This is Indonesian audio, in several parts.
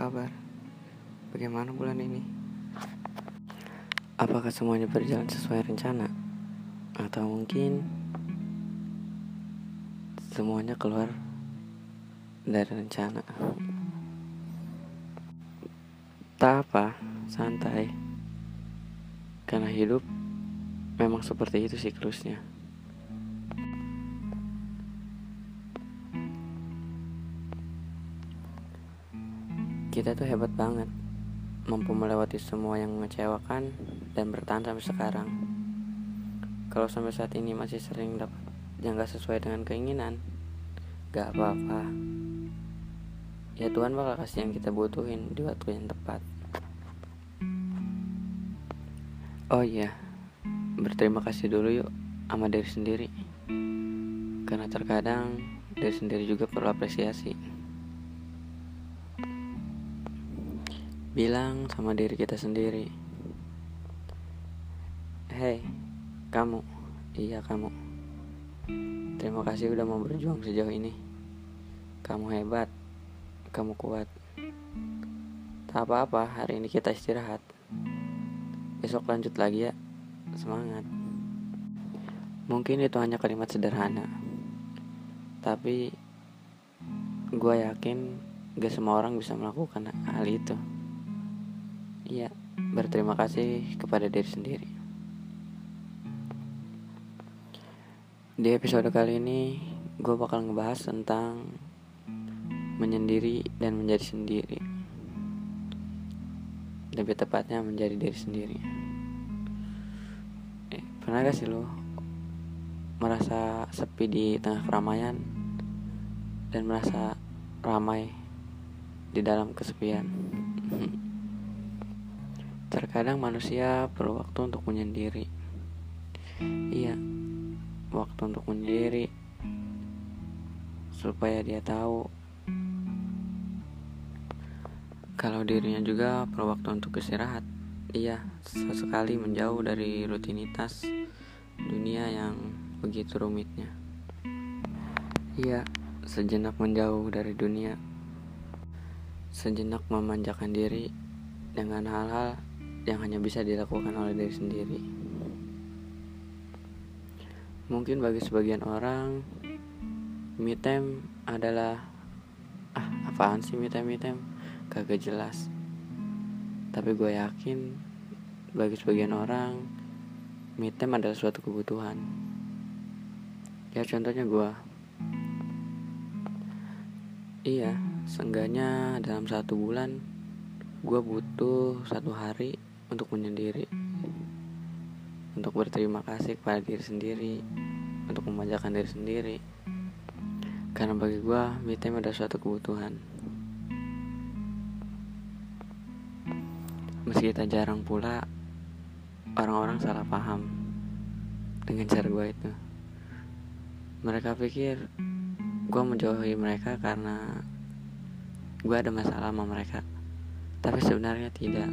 kabar? Bagaimana bulan ini? Apakah semuanya berjalan sesuai rencana? Atau mungkin semuanya keluar dari rencana? Tak apa, santai. Karena hidup memang seperti itu siklusnya. Kita tuh hebat banget. Mampu melewati semua yang mengecewakan Dan bertahan sampai sekarang. Kalau sampai saat ini masih sering dapat yang gak sesuai dengan keinginan Gak apa-apa. Ya Tuhan bakal kasih yang kita butuhin di waktu yang tepat. Oh iya Berterima kasih dulu yuk sama diri sendiri. Karena terkadang diri sendiri juga perlu apresiasi bilang sama diri kita sendiri, "Hei, kamu, iya kamu, terima kasih udah mau berjuang sejauh ini. Kamu hebat, kamu kuat. Tak apa-apa, hari ini kita istirahat. Besok lanjut lagi ya, semangat." Mungkin itu hanya kalimat sederhana, tapi gue yakin gak semua orang bisa melakukan hal itu. Iya, berterima kasih kepada diri sendiri. Di episode kali ini, gue bakal ngebahas tentang menyendiri dan menjadi sendiri. Lebih tepatnya menjadi diri sendiri. Eh, pernah gak sih lo merasa sepi di tengah keramaian dan merasa ramai di dalam kesepian? Terkadang manusia perlu waktu untuk menyendiri. Iya, waktu untuk menyendiri supaya dia tahu kalau dirinya juga perlu waktu untuk istirahat. Iya, sesekali menjauh dari rutinitas dunia yang begitu rumitnya. Iya, sejenak menjauh dari dunia. Sejenak memanjakan diri dengan hal-hal yang hanya bisa dilakukan oleh diri sendiri. Mungkin bagi sebagian orang, me time adalah ah apaan sih me time me time kagak jelas. Tapi gue yakin bagi sebagian orang, me time adalah suatu kebutuhan. Ya contohnya gue. Iya, seenggaknya dalam satu bulan gue butuh satu hari untuk menyendiri untuk berterima kasih kepada diri sendiri untuk memanjakan diri sendiri. Karena bagi gue me time adalah suatu kebutuhan. Meski kita jarang pula orang-orang salah paham dengan cara gue itu. Mereka pikir gue menjauhi mereka karena gue ada masalah sama mereka. Tapi sebenarnya tidak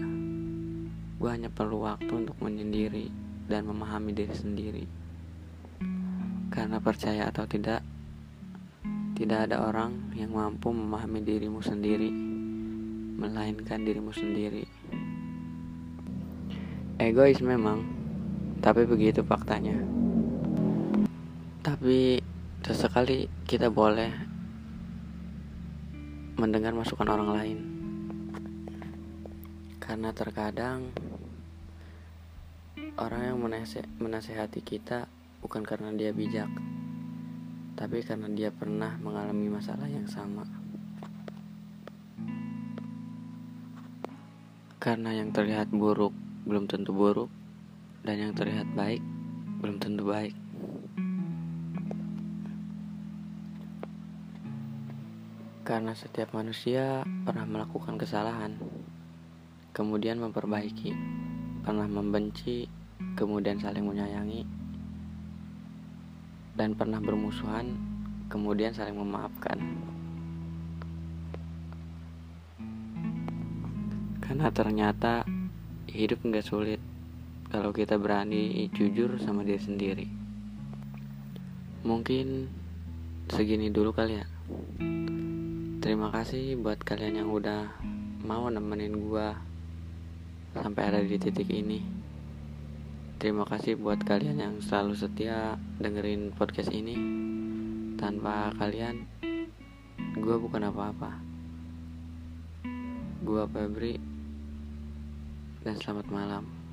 gue hanya perlu waktu untuk menyendiri dan memahami diri sendiri. Karena percaya atau tidak, tidak ada orang yang mampu memahami dirimu sendiri, melainkan dirimu sendiri. Egois memang, tapi begitu faktanya. Tapi sesekali kita boleh mendengar masukan orang lain. Karena terkadang orang yang menasehati kita bukan karena dia bijak, tapi karena dia pernah mengalami masalah yang sama. Karena yang terlihat buruk belum tentu buruk, dan yang terlihat baik belum tentu baik. Karena setiap manusia pernah melakukan kesalahan kemudian memperbaiki, pernah membenci, kemudian saling menyayangi, dan pernah bermusuhan, kemudian saling memaafkan. Karena ternyata hidup nggak sulit kalau kita berani jujur sama diri sendiri. Mungkin segini dulu kali ya. terima kasih buat kalian yang udah mau nemenin gua sampai ada di titik ini. Terima kasih buat kalian yang selalu setia dengerin podcast ini. Tanpa kalian gua bukan apa-apa. Gua Febri dan selamat malam